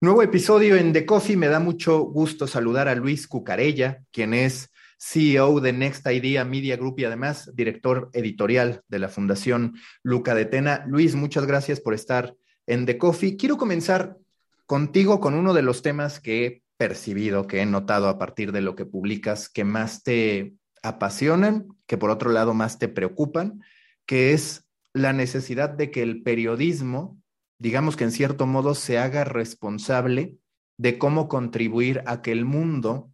Nuevo episodio en The Coffee. Me da mucho gusto saludar a Luis Cucarella, quien es CEO de Next Idea Media Group y además director editorial de la Fundación Luca de Tena. Luis, muchas gracias por estar en The Coffee. Quiero comenzar contigo con uno de los temas que he percibido, que he notado a partir de lo que publicas, que más te apasionan, que por otro lado más te preocupan, que es la necesidad de que el periodismo digamos que en cierto modo se haga responsable de cómo contribuir a que el mundo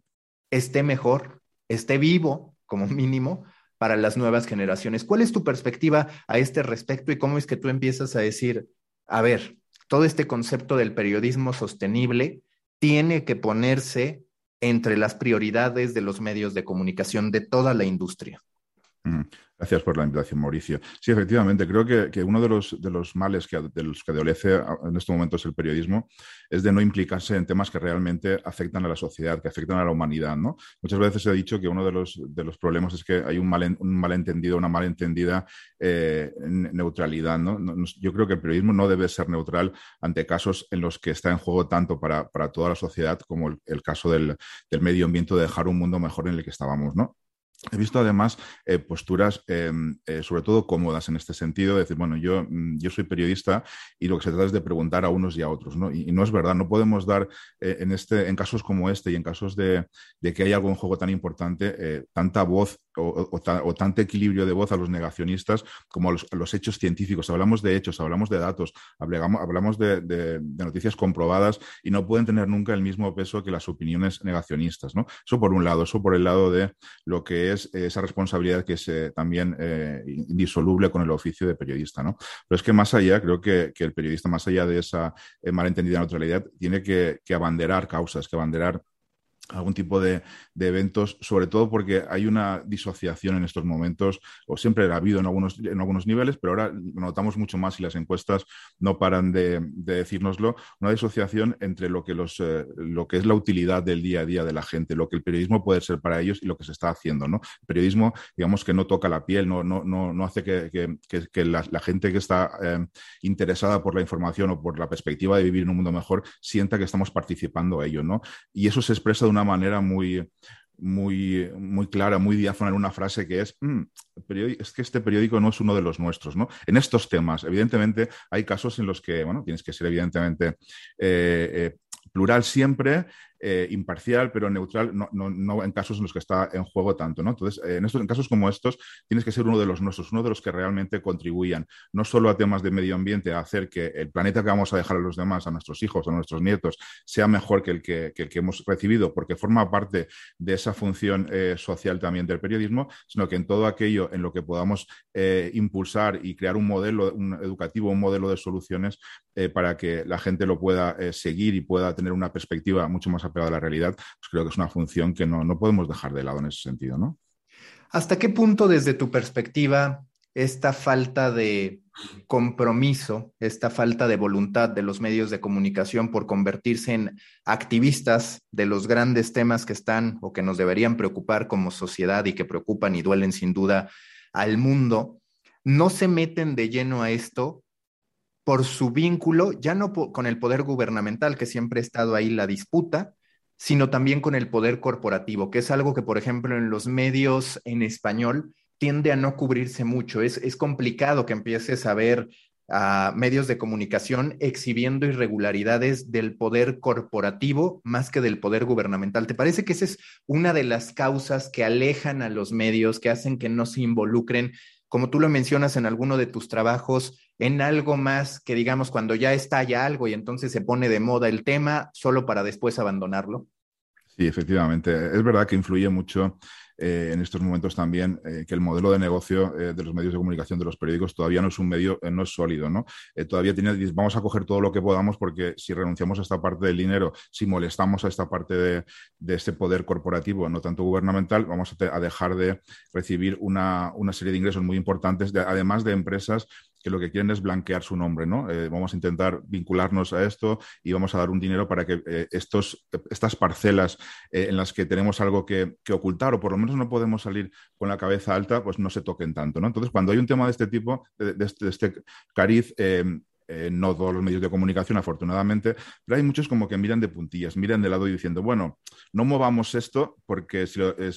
esté mejor, esté vivo como mínimo para las nuevas generaciones. ¿Cuál es tu perspectiva a este respecto y cómo es que tú empiezas a decir, a ver, todo este concepto del periodismo sostenible tiene que ponerse entre las prioridades de los medios de comunicación de toda la industria? Gracias por la invitación, Mauricio. Sí, efectivamente, creo que, que uno de los, de los males que, de los que adolece en estos momentos el periodismo es de no implicarse en temas que realmente afectan a la sociedad, que afectan a la humanidad. ¿no? Muchas veces he dicho que uno de los, de los problemas es que hay un, mal, un malentendido, una malentendida eh, neutralidad. ¿no? Yo creo que el periodismo no debe ser neutral ante casos en los que está en juego tanto para, para toda la sociedad como el, el caso del, del medio ambiente, de dejar un mundo mejor en el que estábamos. ¿no? He visto además eh, posturas, eh, eh, sobre todo cómodas en este sentido, de decir, bueno, yo, yo, soy periodista y lo que se trata es de preguntar a unos y a otros, ¿no? Y, no es verdad, no podemos dar en, este, en casos como este y en casos de, de que hay algo en juego tan importante, tanta voz o, o, ta, o, tanto equilibrio de voz a los negacionistas como a los, hechos científicos. Hablamos de hechos, hablamos de datos, hablamos, hablamos de, noticias comprobadas y no pueden tener nunca el mismo peso que las opiniones negacionistas, ¿no? Eso por un lado, eso por el lado de lo que es esa responsabilidad que es eh, también eh, indisoluble con el oficio de periodista, ¿no? Pero es que más allá, creo que, que el periodista, más allá de esa eh, malentendida neutralidad, tiene que abanderar causas, que abanderar algún tipo de, eventos, sobre todo porque hay una disociación en estos momentos, o siempre ha habido en algunos, en algunos niveles, pero ahora notamos mucho más y las encuestas no paran de, de decírnoslo, una disociación entre lo que, los, eh, lo que es la utilidad del día a día de la gente, lo que el periodismo puede ser para ellos y lo que se está haciendo. ¿no? El periodismo, digamos que no toca la piel, no, no, no, no hace que, que, la, gente que está eh, interesada por la información o por la perspectiva de vivir en un mundo mejor sienta que estamos participando a ello. ¿no? Y eso se expresa de una manera muy, muy, muy clara, muy diáfana en una frase que es, mmm, es que este periódico no es uno de los nuestros, ¿no? En estos temas, evidentemente, hay casos en los que, bueno, tienes que ser evidentemente eh, eh, plural siempre, eh, imparcial, pero neutral, no, no, no, en casos en los que está en juego tanto. ¿no? Entonces, eh, en, estos, en casos como estos, tienes que ser uno de los nuestros, uno de los que realmente contribuyan, no solo a temas de medio ambiente, a hacer que el planeta que vamos a dejar a los demás, a nuestros hijos, a nuestros nietos, sea mejor que el que, el que hemos recibido, porque forma parte de esa función eh, social también del periodismo, sino que en todo aquello en lo que podamos impulsar y crear un modelo educativo, un modelo de soluciones para que la gente lo pueda seguir y pueda tener una perspectiva mucho más apegada a la realidad, pues creo que es una función que no, no podemos dejar de lado en ese sentido, ¿no? ¿Hasta qué punto, desde tu perspectiva, esta falta de compromiso, esta falta de voluntad de los medios de comunicación por convertirse en activistas de los grandes temas que están o que nos deberían preocupar como sociedad y que preocupan y duelen sin duda al mundo, no se meten de lleno a esto por su vínculo, ya no con el poder gubernamental, que siempre ha estado ahí la disputa, sino también con el poder corporativo, que es algo que, por ejemplo, en los medios en español tiende a no cubrirse mucho. Es, es complicado que empieces a ver medios de comunicación exhibiendo irregularidades del poder corporativo más que del poder gubernamental. ¿Te parece que esa es una de las causas que alejan a los medios, que hacen que no se involucren, como tú lo mencionas en alguno de tus trabajos, en algo más que digamos cuando ya estalla algo y entonces se pone de moda el tema solo para después abandonarlo? Sí, efectivamente. Es verdad que influye mucho eh, en estos momentos también que el modelo de negocio de los medios de comunicación de los periódicos todavía no es un medio, no es sólido, ¿no? todavía tiene, vamos a coger todo lo que podamos porque si renunciamos a esta parte del dinero, si molestamos a esta parte de, de este poder corporativo, no tanto gubernamental, vamos a, dejar de recibir una, una, serie de ingresos muy importantes, además de empresas que lo que quieren es blanquear su nombre, ¿no? Eh, vamos a intentar vincularnos a esto y vamos a dar un dinero para que eh, estos, estas parcelas eh, en las que tenemos algo que, ocultar o por lo menos no podemos salir con la cabeza alta, pues no se toquen tanto, ¿no? Entonces, cuando hay un tema de este tipo, de, este, de este, cariz, eh, no todos los medios de comunicación, afortunadamente, pero hay muchos como que miran de puntillas, miran de lado y diciendo, bueno, no movamos esto porque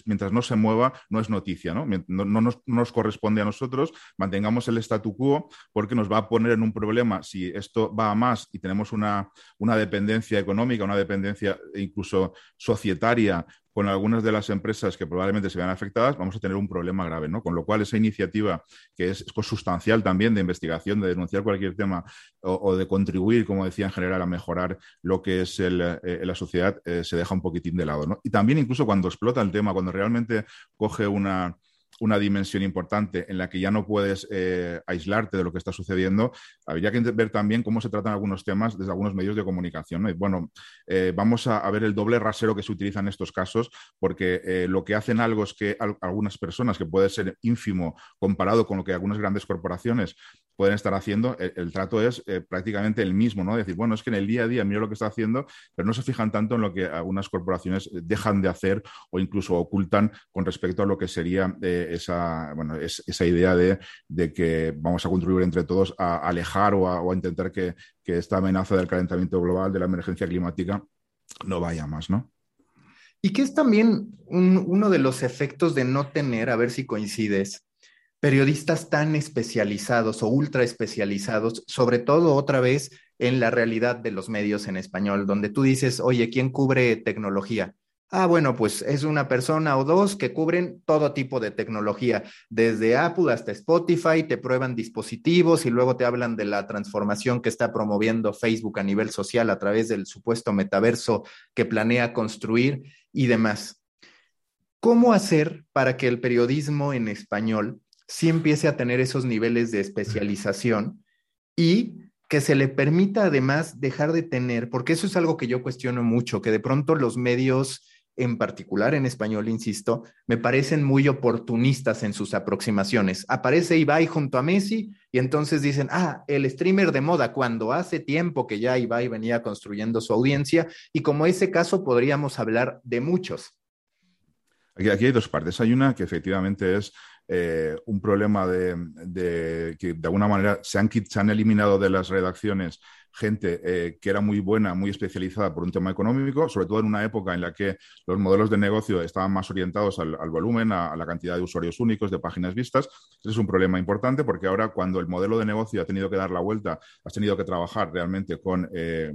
mientras no se mueva no es noticia, ¿no? No, nos, corresponde a nosotros, mantengamos el statu quo porque nos va a poner en un problema si esto va a más y tenemos una, una dependencia económica, una dependencia incluso societaria con algunas de las empresas que probablemente se vean afectadas, vamos a tener un problema grave, ¿no? Con lo cual, esa iniciativa que es sustancial también de investigación, de denunciar cualquier tema o, de contribuir, como decía en general, a mejorar lo que es eh, la sociedad, eh, se deja un poquitín de lado, ¿no? Y también incluso cuando explota el tema, cuando realmente coge una, una dimensión importante en la que ya no puedes eh, aislarte de lo que está sucediendo, habría que ver también cómo se tratan algunos temas desde algunos medios de comunicación. bueno, eh, vamos a, ver el doble rasero que se utiliza en estos casos, porque eh, lo que hacen algo es que algunas personas, que puede ser ínfimo comparado con lo que algunas grandes corporaciones pueden estar haciendo, el, trato es prácticamente el mismo, ¿no? Decir, bueno, es que en el día a día miro lo que está haciendo, pero no se fijan tanto en lo que algunas corporaciones dejan de hacer o incluso ocultan con respecto a lo que sería esa, bueno, es, esa idea de, que vamos a contribuir entre todos a alejar o a, intentar que, esta amenaza del calentamiento global, de la emergencia climática, no vaya más, ¿no? Y que es también uno de los efectos de no tener, a ver si coincides, periodistas tan especializados o ultra especializados, sobre todo otra vez en la realidad de los medios en español, donde tú dices, oye, ¿quién cubre tecnología? Ah, bueno, pues es una persona o dos que cubren todo tipo de tecnología, desde Apple hasta Spotify, te prueban dispositivos y luego te hablan de la transformación que está promoviendo Facebook a nivel social a través del supuesto metaverso que planea construir y demás. ¿Cómo hacer para que el periodismo en español sí empiece a tener esos niveles de especialización y que se le permita además dejar de tener, porque eso es algo que yo cuestiono mucho, que de pronto los medios en particular en español, insisto, me parecen muy oportunistas en sus aproximaciones. Aparece Ibai junto a Messi y entonces dicen, ah, el streamer de moda, cuando hace tiempo que ya Ibai venía construyendo su audiencia y como ese caso podríamos hablar de muchos. Aquí, hay dos partes. Hay una que efectivamente es eh, un problema de, que de alguna manera se han, se han eliminado de las redacciones gente eh, que era muy buena, muy especializada por un tema económico, sobre todo en una época en la que los modelos de negocio estaban más orientados al, volumen, a, la cantidad de usuarios únicos, de páginas vistas. Ese es un problema importante porque ahora cuando el modelo de negocio ha tenido que dar la vuelta, has tenido que trabajar realmente con eh,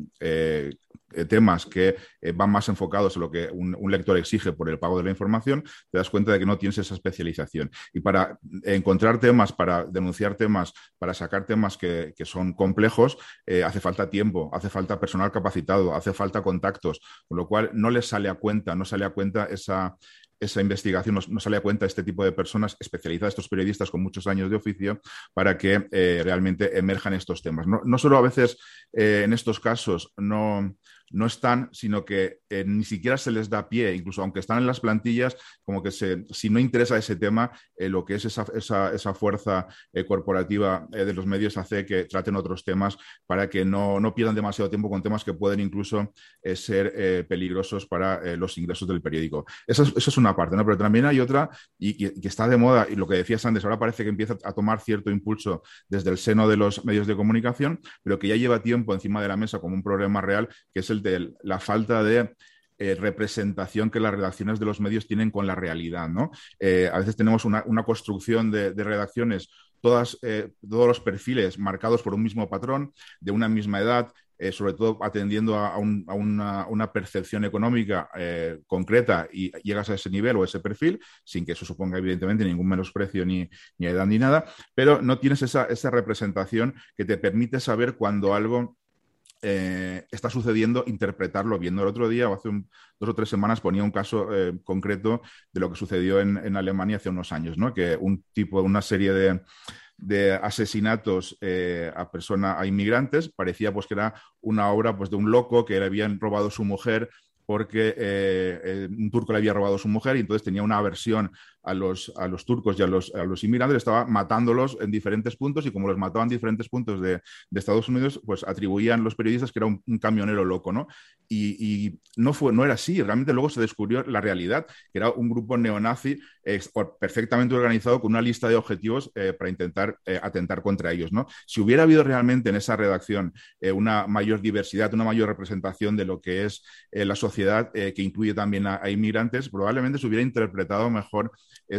temas que van más enfocados en lo que un, lector exige por el pago de la información, te das cuenta de que no tienes esa especialización. Y para encontrar temas, para denunciar temas, para sacar temas que, que son complejos, hace falta tiempo, hace falta personal capacitado, hace falta contactos, con lo cual no les sale a cuenta, no sale a cuenta esa, esa investigación, no, sale a cuenta este tipo de personas especializadas, estos periodistas con muchos años de oficio, para que eh, realmente emerjan estos temas. No, no solo a veces eh, en estos casos no no están, sino que eh, ni siquiera se les da pie, incluso aunque están en las plantillas, como que si no interesa ese tema, eh, lo que es esa, fuerza eh, corporativa de los medios hace que traten otros temas para que no, pierdan demasiado tiempo con temas que pueden incluso ser peligrosos para los ingresos del periódico. Esa es, una parte, ¿no? pero también hay otra y, que está de moda, y lo que decías antes, ahora parece que empieza a tomar cierto impulso desde el seno de los medios de comunicación, pero que ya lleva tiempo encima de la mesa como un problema real, que es el de la falta de eh, representación que las redacciones de los medios tienen con la realidad. ¿no? Eh, a veces tenemos una, construcción de, redacciones, todas, eh, todos los perfiles marcados por un mismo patrón, de una misma edad, sobre todo atendiendo a, una, percepción económica concreta y llegas a ese nivel o ese perfil, sin que eso suponga evidentemente ningún menosprecio ni, edad ni nada, pero no tienes esa representación que te permite saber cuando algo eh, está sucediendo interpretarlo viendo. El otro día, o hace dos o tres semanas, ponía un caso eh, concreto de lo que sucedió en, Alemania hace unos años, ¿no? que un tipo, una serie de, asesinatos eh, a personas, a inmigrantes, parecía pues que era una obra pues, de un loco que le habían robado su mujer porque un turco le había robado su mujer y entonces tenía una aversión a los, a los turcos y a los, a los, inmigrantes, estaba matándolos en diferentes puntos y como los mataban en diferentes puntos de, de Estados Unidos, pues atribuían los periodistas que era un, camionero loco, ¿no? Y, no, fue, no era así, realmente luego se descubrió la realidad, que era un grupo neonazi perfectamente organizado con una lista de objetivos eh, para intentar eh, atentar contra ellos, ¿no? Si hubiera habido realmente en esa redacción eh, una mayor diversidad, una mayor representación de lo que es la sociedad, que incluye también a, a inmigrantes, probablemente se hubiera interpretado mejor e,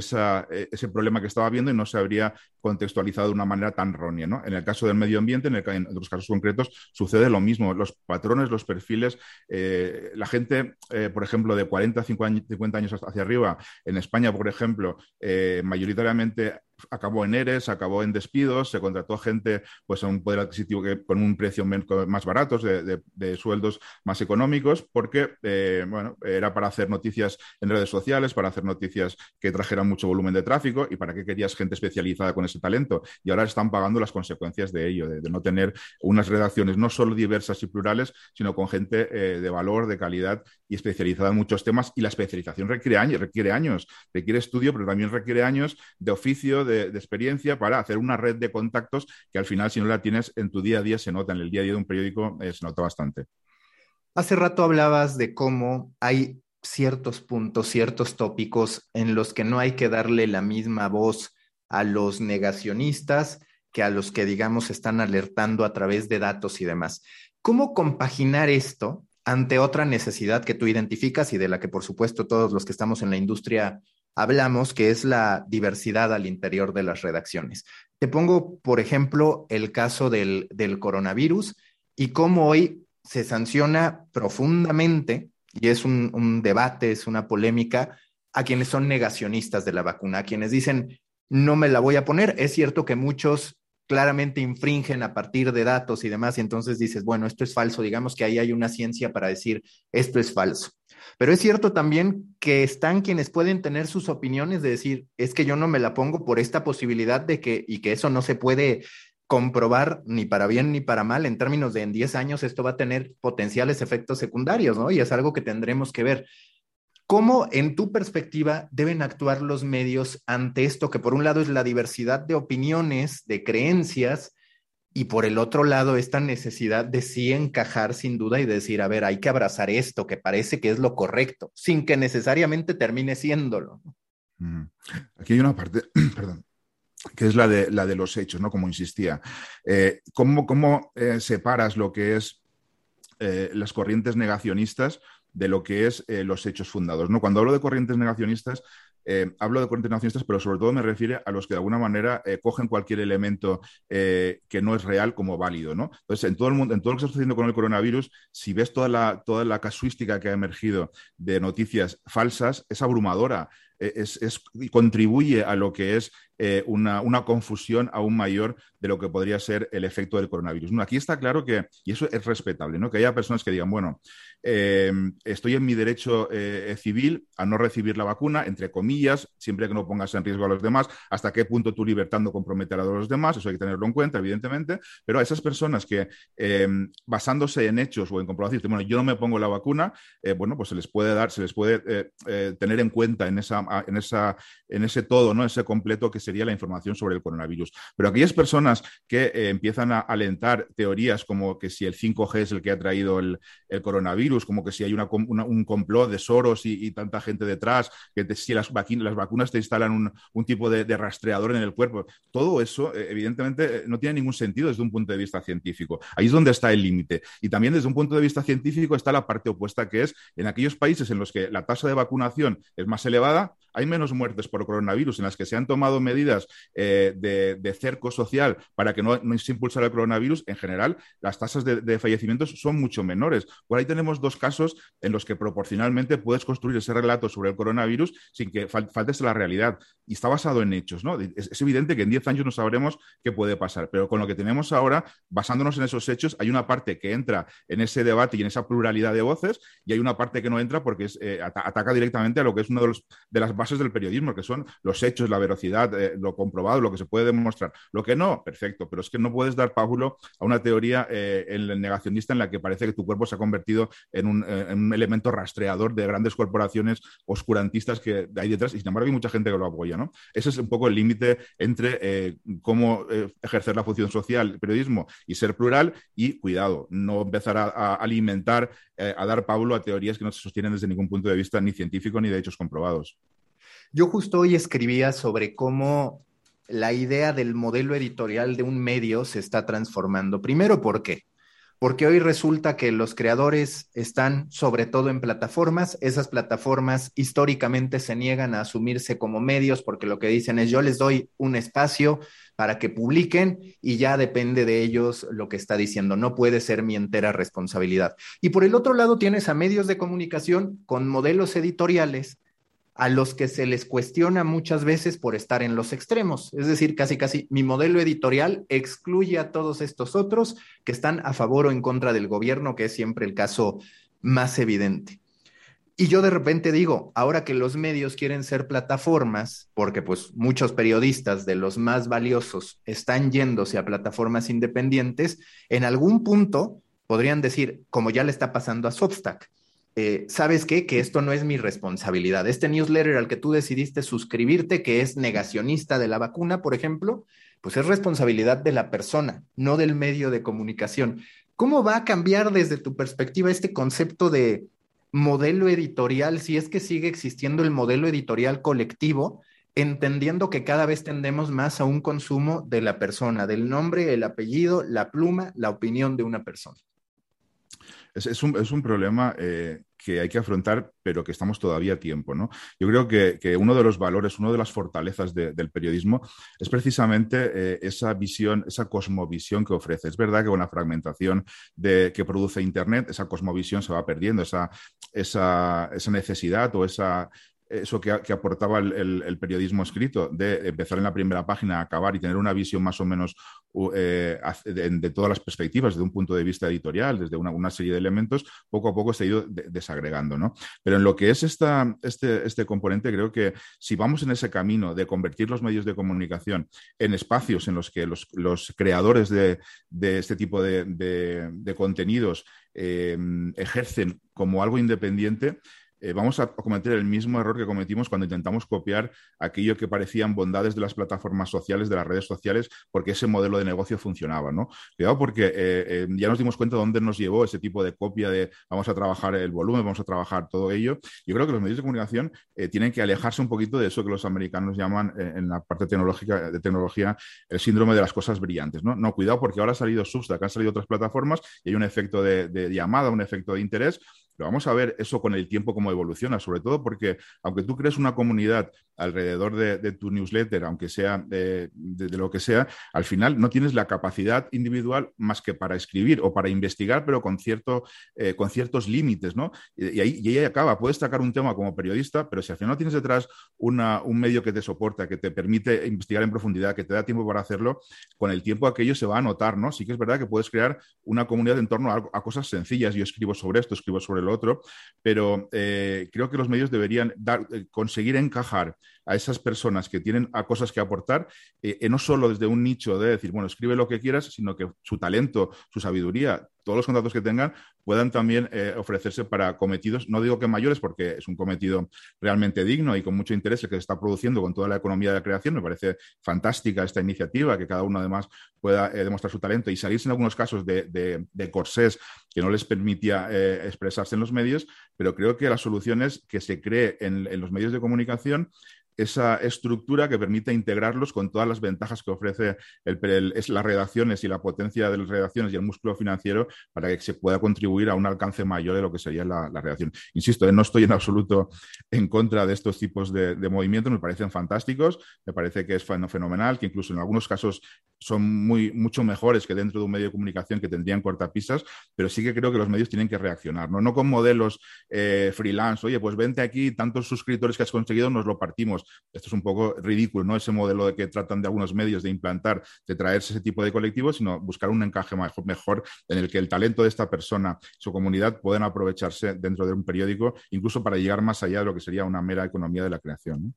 ese problema que estaba viendo y no se habría contextualizado de una manera tan errónea. ¿no? En el caso del medio ambiente, en, el, en casos concretos, sucede lo mismo. Los patrones, los perfiles, eh, la gente, eh, por ejemplo, de 40, 50 años hacia arriba, en España, por ejemplo, eh, mayoritariamente acabó en ERES, acabó en despidos, se contrató gente pues, a un poder adquisitivo que, con un precio más barato, de, sueldos más económicos, porque eh, bueno, era para hacer noticias en redes sociales, para hacer noticias que trajeran mucho volumen de tráfico y para qué querías gente especializada con ese talento. Y ahora están pagando las consecuencias de ello, de, no tener unas redacciones no solo diversas y plurales, sino con gente eh, de valor, de calidad y especializada en muchos temas. Y la especialización requiere años, requiere años, requiere estudio, pero también requiere años de oficio, de, experiencia para hacer una red de contactos que al final, si no la tienes en tu día a día, se nota. En el día a día de un periódico eh, se nota bastante. Hace rato hablabas de cómo hay ciertos puntos, ciertos tópicos en los que no hay que darle la misma voz a los negacionistas que a los que, digamos, están alertando a través de datos y demás. ¿Cómo compaginar esto ante otra necesidad que tú identificas y de la que, por supuesto, todos los que estamos en la industria hablamos, que es la diversidad al interior de las redacciones. Te pongo, por ejemplo, el caso del, coronavirus y cómo hoy se sanciona profundamente, y es un, un, debate, es una polémica, a quienes son negacionistas de la vacuna, a quienes dicen, no me la voy a poner. Es cierto que muchos claramente infringen a partir de datos y demás, y entonces dices, bueno, esto es falso, digamos que ahí hay una ciencia para decir, esto es falso. Pero es cierto también que están quienes pueden tener sus opiniones de decir, es que yo no me la pongo por esta posibilidad de que, y que eso no se puede comprobar ni para bien ni para mal en términos de en 10 años esto va a tener potenciales efectos secundarios, ¿no? Y es algo que tendremos que ver. ¿Cómo, en tu perspectiva, deben actuar los medios ante esto, que por un lado es la diversidad de opiniones, de creencias, y por el otro lado, esta necesidad de sí encajar sin duda y decir, a ver, hay que abrazar esto que parece que es lo correcto, sin que necesariamente termine siéndolo. Aquí hay una parte, perdón, que es la de, la de los hechos, ¿no? Como insistía. Eh, ¿Cómo, eh, separas lo que es eh, las corrientes negacionistas de lo que es los hechos fundados? ¿no? Cuando hablo de corrientes negacionistas, eh, hablo de corrientes nacionalistas, pero sobre todo me refiere a los que de alguna manera eh, cogen cualquier elemento eh, que no es real como válido. ¿no? Entonces, en todo el mundo, en todo lo que está sucediendo con el coronavirus, si ves toda la, toda la casuística que ha emergido de noticias falsas, es abrumadora. Es, es, contribuye a lo que es una, una, confusión aún mayor de lo que podría ser el efecto del coronavirus. aquí está claro que, y eso es respetable, ¿no? que haya personas que digan, bueno, estoy en mi derecho civil a no recibir la vacuna, entre comillas, siempre que no pongas en riesgo a los demás, hasta qué punto tu libertad no comprometerá a los demás, eso hay que tenerlo en cuenta, evidentemente, pero a esas personas que eh, basándose en hechos o en comprobaciones, bueno, yo no me pongo la vacuna, eh, bueno, pues se les puede dar, se les puede eh, tener en cuenta en, esa, en, esa, en ese todo, ¿no? ese completo que sería la información sobre el coronavirus. Pero aquellas personas que empiezan a alentar teorías como que si el 5G es el que ha traído el, coronavirus, como que si hay una, un complot de Soros y, tanta gente detrás, que si las las vacunas te instalan un, tipo de, rastreador en el cuerpo. Todo eso, eh, evidentemente, eh, no tiene ningún sentido desde un punto de vista científico. Ahí es donde está el límite. Y también desde un punto de vista científico está la parte opuesta, que es en aquellos países en los que la tasa de vacunación es más elevada, hay menos muertes por coronavirus en las que se han tomado medidas eh, de, cerco social para que no, se impulsara el coronavirus, en general las tasas de, fallecimientos son mucho menores. Por ahí tenemos dos casos en los que proporcionalmente puedes construir ese relato sobre el coronavirus sin que faltes la realidad. Y está basado en hechos, ¿no? Es, evidente que en 10 años no sabremos qué puede pasar, pero con lo que tenemos ahora, basándonos en esos hechos, hay una parte que entra en ese debate y en esa pluralidad de voces y hay una parte que no entra porque eh, ataca directamente a lo que es una de, de las bases del periodismo, que son los hechos, la velocidad, eh, lo comprobado, lo que se puede demostrar. Lo que no, perfecto, pero es que no puedes dar pábulo a una teoría eh, el negacionista en la que parece que tu cuerpo se ha convertido en un, eh, en un, elemento rastreador de grandes corporaciones oscurantistas que hay detrás y sin embargo hay mucha gente que lo apoya. ¿no? Ese es un poco el límite entre cómo ejercer la función social, el periodismo y ser plural y cuidado, no empezar a, a alimentar, a dar pábulo a teorías que no se sostienen desde ningún punto de vista ni científico ni de hechos comprobados. Yo justo hoy escribía sobre cómo la idea del modelo editorial de un medio se está transformando. Primero, ¿por qué? Porque hoy resulta que los creadores están sobre todo en plataformas. Esas plataformas históricamente se niegan a asumirse como medios porque lo que dicen es yo les doy un espacio para que publiquen y ya depende de ellos lo que está diciendo. No puede ser mi entera responsabilidad. Y por el otro lado tienes a medios de comunicación con modelos editoriales a los que se les cuestiona muchas veces por estar en los extremos. Es decir, casi casi mi modelo editorial excluye a todos estos otros que están a favor o en contra del gobierno, que es siempre el caso más evidente. Y yo de repente digo, ahora que los medios quieren ser plataformas, porque pues muchos periodistas de los más valiosos están yéndose a plataformas independientes, en algún punto podrían decir, como ya le está pasando a Substack, eh, ¿sabes qué? Que esto no es mi responsabilidad. Este newsletter al que tú decidiste suscribirte, que es negacionista de la vacuna, por ejemplo, pues es responsabilidad de la persona, no del medio de comunicación. ¿Cómo va a cambiar desde tu perspectiva este concepto de modelo editorial, si es que sigue existiendo el modelo editorial colectivo, entendiendo que cada vez tendemos más a un consumo de la persona, del nombre, el apellido, la pluma, la opinión de una persona? Es, un, problema eh, que hay que afrontar, pero que estamos todavía a tiempo. ¿no? Yo creo que, uno de los valores, una de las fortalezas del periodismo es precisamente eh, esa visión, esa cosmovisión que ofrece. Es verdad que con la fragmentación de, que produce Internet, esa cosmovisión se va perdiendo, esa, esa, esa necesidad o esa eso que, aportaba el, periodismo escrito, de empezar en la primera página, acabar y tener una visión más o menos eh, de, todas las perspectivas, desde un punto de vista editorial, desde una, serie de elementos, poco a poco se ha ido desagregando. ¿no? Pero en lo que es esta, este, este componente, creo que si vamos en ese camino de convertir los medios de comunicación en espacios en los que los, creadores de, este tipo de, contenidos eh, ejercen como algo independiente, eh, vamos a cometer el mismo error que cometimos cuando intentamos copiar aquello que parecían bondades de las plataformas sociales, de las redes sociales, porque ese modelo de negocio funcionaba, ¿no? Cuidado porque eh, eh, ya nos dimos cuenta de dónde nos llevó ese tipo de copia de vamos a trabajar el volumen, vamos a trabajar todo ello. Yo creo que los medios de comunicación tienen que alejarse un poquito de eso que los americanos llaman en la parte tecnológica de tecnología el síndrome de las cosas brillantes, ¿no? No, cuidado porque ahora ha salido Substack, han salido otras plataformas y hay un efecto de llamada, un efecto de interés pero vamos a ver eso con el tiempo cómo evoluciona, sobre todo porque aunque tú crees una comunidad alrededor de, tu newsletter, aunque sea de, lo que sea, al final no tienes la capacidad individual más que para escribir o para investigar, pero con, cierto, eh, con ciertos límites, ¿no? Y, ahí, y, ahí, acaba. Puedes sacar un tema como periodista, pero si al final no tienes detrás una, un medio que te soporta, que te permite investigar en profundidad, que te da tiempo para hacerlo, con el tiempo aquello se va a notar, ¿no? Sí que es verdad que puedes crear una comunidad en torno a, a cosas sencillas. Yo escribo sobre esto, escribo sobre lo otro, pero eh, creo que los medios deberían eh, conseguir encajar a esas personas que tienen a cosas que aportar, eh, no solo desde un nicho de decir, bueno, escribe lo que quieras, sino que su talento, su sabiduría, todos los contratos que tengan puedan también eh, ofrecerse para cometidos, no digo que mayores, porque es un cometido realmente digno y con mucho interés el que se está produciendo con toda la economía de la creación. Me parece fantástica esta iniciativa, que cada uno además pueda eh, demostrar su talento y salirse en algunos casos de, corsés que no les permitía eh, expresarse en los medios, pero creo que la solución es que se cree en los medios de comunicación esa estructura que permita integrarlos con todas las ventajas que ofrece es las redacciones y la potencia de las redacciones y el músculo financiero para que se pueda contribuir a un alcance mayor de lo que sería la, redacción. Insisto, eh, no estoy en absoluto en contra de estos tipos de, movimientos, me parecen fantásticos, me parece que es fenomenal, que incluso en algunos casos son muy, mucho mejores que dentro de un medio de comunicación que tendrían cortapisas, pero sí que creo que los medios tienen que reaccionar, no, no con modelos eh, freelance, oye, pues vente aquí, tantos suscriptores que has conseguido, nos lo partimos. Esto es un poco ridículo, ¿no? Ese modelo de que tratan de algunos medios de implantar, de traerse ese tipo de colectivos, sino buscar un encaje mejor, en el que el talento de esta persona, su comunidad, puedan aprovecharse dentro de un periódico, incluso para llegar más allá de lo que sería una mera economía de la creación.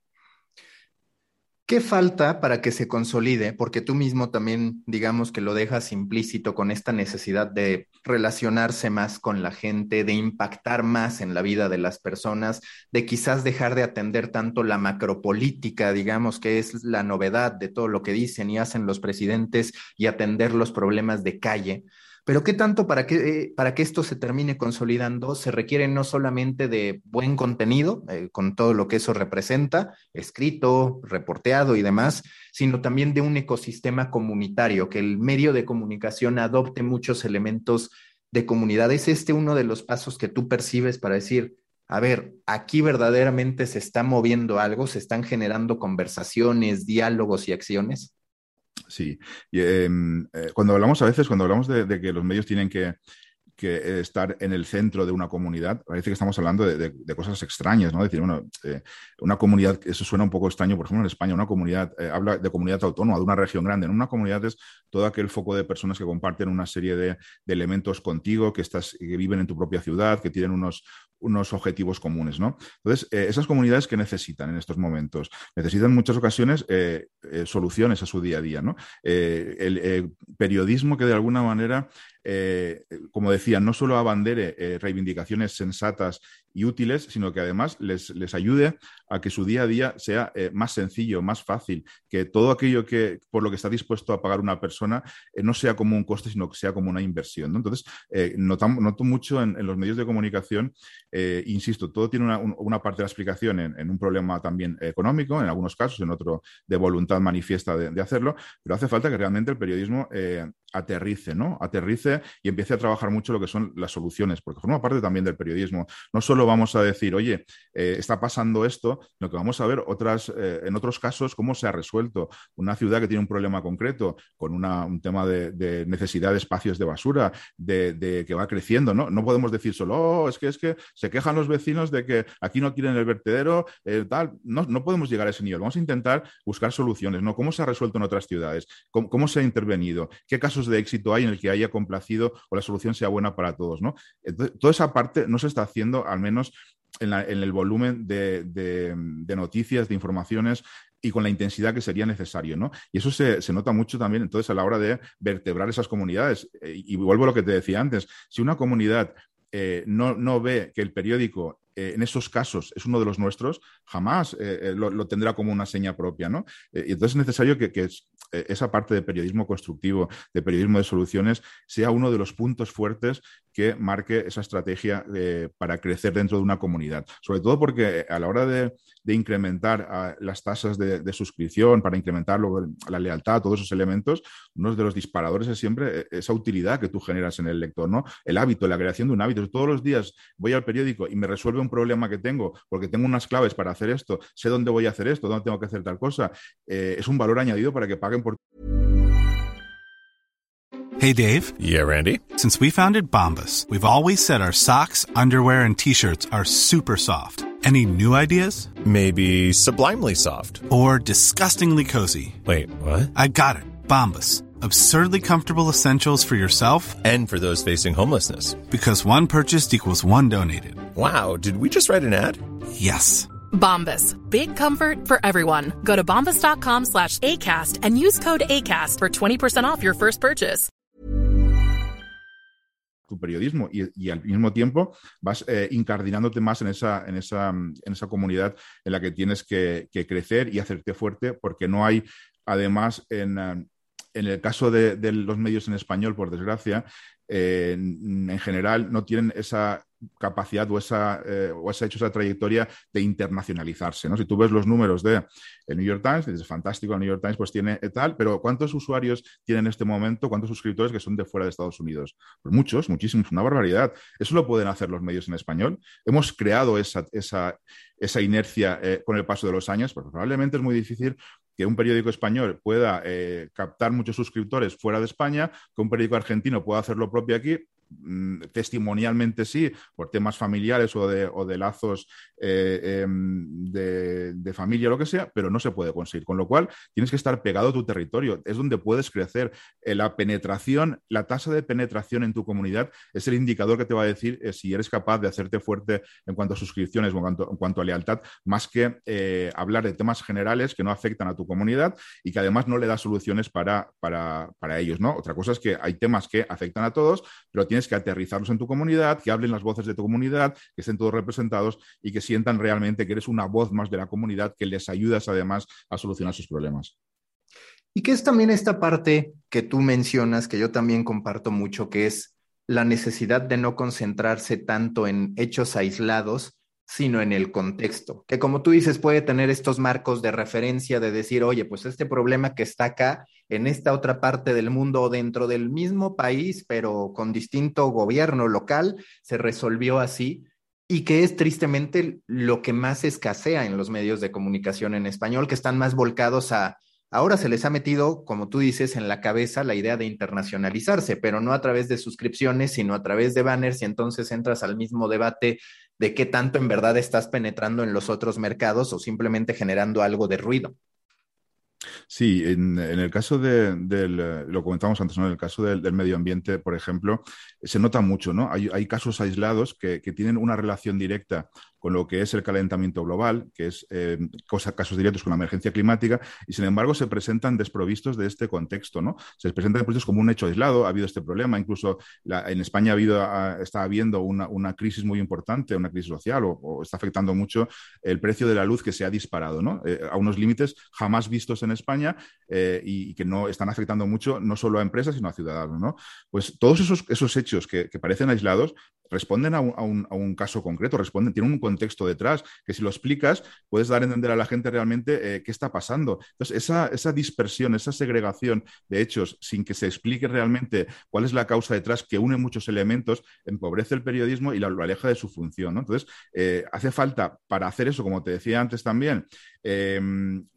¿Qué falta para que se consolide? Porque tú mismo también, digamos que lo dejas implícito con esta necesidad de relacionarse más con la gente, de impactar más en la vida de las personas, de quizás dejar de atender tanto la macropolítica, digamos que es la novedad de todo lo que dicen y hacen los presidentes y atender los problemas de calle. Pero ¿qué tanto para que, para que esto se termine consolidando se requiere no solamente de buen contenido, eh, con todo lo que eso representa, escrito, reporteado y demás, sino también de un ecosistema comunitario, que el medio de comunicación adopte muchos elementos de comunidad? ¿Es este uno de los pasos que tú percibes para decir, a ver, aquí verdaderamente se está moviendo algo, se están generando conversaciones, diálogos y acciones? Sí. Em, eh, cuando hablamos a veces, cuando hablamos de, que los medios tienen que, estar en el centro de una comunidad, parece que estamos hablando de, cosas extrañas, ¿no? decir, bueno, eh, una comunidad, eso suena un poco extraño, por ejemplo, en España, una comunidad, eh, habla de comunidad autónoma, de una región grande. En una comunidad es todo aquel foco de personas que comparten una serie de, elementos contigo, que, estás, que viven en tu propia ciudad, que tienen unos, unos objetivos comunes, ¿no? Entonces, eh, esas comunidades que necesitan en estos momentos, necesitan en muchas ocasiones soluciones a su día a día, ¿no? el periodismo que de alguna manera como decía, no solo abandere reivindicaciones sensatas y útiles, sino que además les, les ayude a que su día a día sea eh, más sencillo, más fácil, que todo aquello que por lo que está dispuesto a pagar una persona eh, no sea como un coste, sino que sea como una inversión. Entonces, eh, noto, mucho en, los medios de comunicación, insisto, todo tiene una, parte de la explicación en, un problema también económico, en algunos casos, en otro de voluntad manifiesta de, hacerlo, pero hace falta que realmente el periodismo aterrice, ¿no? Aterrice y empiece a trabajar mucho lo que son las soluciones, porque forma parte también del periodismo. No solo vamos a decir, oye, está pasando esto, lo que vamos a ver otras, eh, en otros casos cómo se ha resuelto. Una ciudad que tiene un problema concreto, con un tema de, necesidad de espacios de basura, de, que va creciendo, ¿no? No podemos decir solo, oh, es que es que se quejan los vecinos de que aquí no quieren el vertedero, eh, tal. No, no, podemos llegar a ese nivel. Vamos a intentar buscar soluciones, ¿no? ¿Cómo se ha resuelto en otras ciudades? ¿Cómo, se ha intervenido? ¿Qué casos de éxito hay en el que haya complacido o la solución sea buena para todos, ¿no? toda esa parte no se está haciendo, al menos en, el volumen de, noticias, de informaciones y con la intensidad que sería necesario, ¿no? Y eso se, nota mucho también entonces a la hora de vertebrar esas comunidades. Eh, y, vuelvo a lo que te decía antes, si una comunidad eh, no, ve que el periódico eh, en esos casos es uno de los nuestros, jamás lo, tendrá como una seña propia, ¿no? y entonces es necesario que, que, esa parte de periodismo constructivo, de periodismo de soluciones, sea uno de los puntos fuertes que marque esa estrategia eh, para crecer dentro de una comunidad. Sobre todo porque a la hora de, incrementar ah, las tasas de, suscripción, para incrementar la lealtad, todos esos elementos, uno de los disparadores es siempre eh, esa utilidad que tú generas en el lector, ¿no? El hábito, la creación de un hábito. Todos los días voy al periódico y me resuelve un problema que tengo porque tengo unas claves para hacer esto, sé dónde voy a hacer esto, dónde tengo que hacer tal cosa. Eh, es un valor añadido para que paguen por Hey, Dave. Yeah, Randy. Since we founded Bombus, we've always said our socks, underwear, and T-shirts are super soft. Any new ideas? Maybe sublimely soft. Or disgustingly cozy. Wait, what? I got it. Bombus. Absurdly comfortable essentials for yourself and for those facing homelessness. Because one purchased equals one donated. Wow, did we just write an ad? Yes. Bombas. Big comfort for everyone. Go to bombas.com slash ACAST and use code ACAST for 20% off your first purchase. Tu periodismo y, y al mismo tiempo vas eh, incardinándote más en esa, en, esa, en esa comunidad en la que tienes que, que crecer y hacerte fuerte porque no hay, además, en, eh, en el caso de, los medios en español, por desgracia, eh, en, general no tienen esa capacidad o, esa, eh, o esa hecho esa trayectoria de internacionalizarse. ¿no? Si tú ves los números de el New York Times, es fantástico, el New York Times pues tiene tal, pero ¿cuántos usuarios tienen en este momento, cuántos suscriptores que son de fuera de Estados Unidos? Pues muchos, muchísimos, una barbaridad. Eso lo pueden hacer los medios en español. Hemos creado esa, esa, esa inercia eh, con el paso de los años, pero probablemente es muy difícil que un periódico español pueda eh, captar muchos suscriptores fuera de España, que un periódico argentino pueda hacer lo propio aquí, testimonialmente sí, por temas familiares o de, o de lazos eh, em, de, de, familia, lo que sea, pero no se puede conseguir. Con lo cual, tienes que estar pegado a tu territorio. Es donde puedes crecer. Eh, la penetración, la tasa de penetración en tu comunidad es el indicador que te va a decir eh, si eres capaz de hacerte fuerte en cuanto a suscripciones o en cuanto, en cuanto a lealtad, más que hablar de temas generales que no afectan a tu comunidad y que además no le da soluciones para, para, para ellos. ¿no? Otra cosa es que hay temas que afectan a todos, pero tienes que aterrizarlos en tu comunidad, que hablen las voces de tu comunidad, que estén todos representados y que sientan realmente que eres una voz más de la comunidad que les ayudas además a solucionar sus problemas. Y que es también esta parte que tú mencionas, que yo también comparto mucho, que es la necesidad de no concentrarse tanto en hechos aislados, sino en el contexto, que como tú dices puede tener estos marcos de referencia de decir, oye, pues este problema que está acá, en esta otra parte del mundo o dentro del mismo país, pero con distinto gobierno local, se resolvió así y que es tristemente lo que más escasea en los medios de comunicación en español, que están más volcados a Ahora se les ha metido, como tú dices, en la cabeza la idea de internacionalizarse, pero no a través de suscripciones, sino a través de banners y entonces entras al mismo debate de qué tanto en verdad estás penetrando en los otros mercados o simplemente generando algo de ruido. Sí, en, el caso de, del, lo comentamos antes, ¿no? En el caso del, medio ambiente, por ejemplo, se nota mucho, ¿no? Hay, casos aislados que, tienen una relación directa con lo que es el calentamiento global, que es eh, casos directos con la emergencia climática, y sin embargo se presentan desprovistos de este contexto, ¿no? Se presentan desprovistos como un hecho aislado, ha habido este problema, incluso en España ha habido, está habiendo una, una, crisis muy importante, una crisis social, o, está afectando mucho el precio de la luz que se ha disparado, ¿no? Eh, a unos límites jamás vistos en España eh, y, que no están afectando mucho no solo a empresas, sino a ciudadanos, ¿no? Pues todos esos, esos hechos que parecen aislados responden a un, a, un, caso concreto, responden, tienen un contexto detrás, que si lo explicas, puedes dar a entender a la gente realmente eh, qué está pasando. Entonces, esa, esa, dispersión, esa segregación de hechos sin que se explique realmente cuál es la causa detrás, que une muchos elementos, empobrece el periodismo y lo, aleja de su función. ¿no? Entonces, eh, hace falta para hacer eso, como te decía antes también, eh,